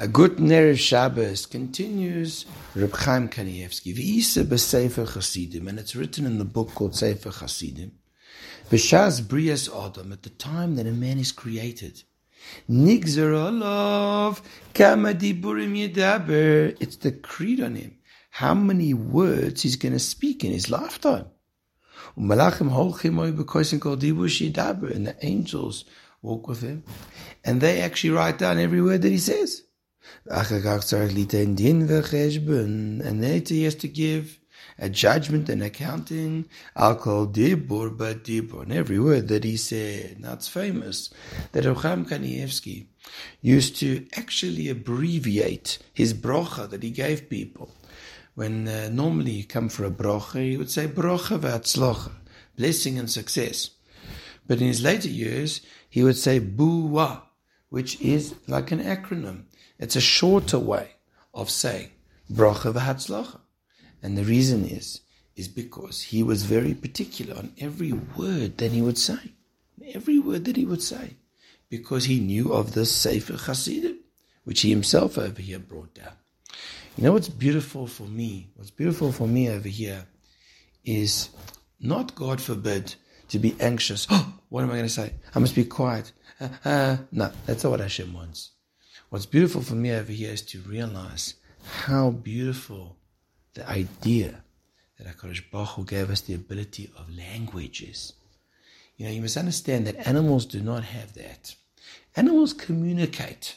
A good Erev Shabbos continues Reb Chaim Kanievsky, V'isa b'Sefer Chasidim, and it's written in the book called Sefer Chasidim. B'Shaz Brias Adam, at the time that a man is created. Nigzer Olav, Kama Diburim Yedaber, it's decreed on him how many words he's going to speak in his lifetime. And the angels walk with him, and they actually write down every word that he says. And he has to give a judgment and accounting. I'll call dibur but dibur. And every word that he said. Now it's famous that Reb Chaim Kanievsky used to actually abbreviate his brocha that he gave people. When uh, normally you come for a brocha, he would say brocha v'atzlocha, blessing and success. But in his later years, he would say buwa, which is like an acronym. It's a shorter way of saying bracha v'hatzlacha. And the reason is, is because he was very particular on every word that he would say. Every word that he would say. Because he knew of the Sefer Chasidim, which he himself over here brought down. You know what's beautiful for me? What's beautiful for me over here is not, God forbid, to be anxious. Oh, what am I going to say? I must be quiet. Uh, uh, no, that's not what Hashem wants. What's beautiful for me over here is to realize how beautiful the idea that HaKadosh Baruch gave us the ability of language is. You know, you must understand that animals do not have that. Animals communicate,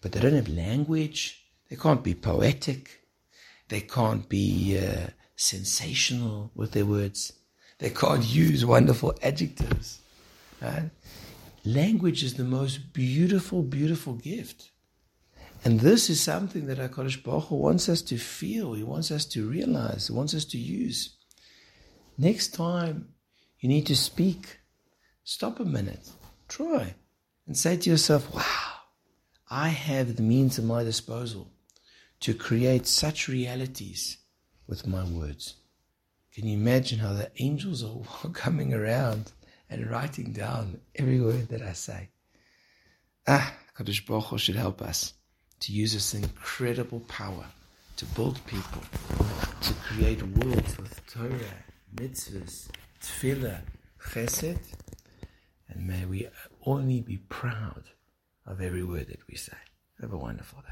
but they don't have language. They can't be poetic. They can't be uh, sensational with their words. They can't use wonderful adjectives. Right? Language is the most beautiful, beautiful gift. And this is something that HaKadosh Baruch Hu wants us to feel, He wants us to realize, He wants us to use. Next time you need to speak, stop a minute, try, and say to yourself, wow, I have the means at my disposal to create such realities with my words. Can you imagine how the angels are coming around and writing down every word that I say? Ah, Kadosh Baruch Hu should help us to use this incredible power to build people, to create worlds with Torah, mitzvahs, tefillah, chesed, and may we only be proud of every word that we say. Have a wonderful day.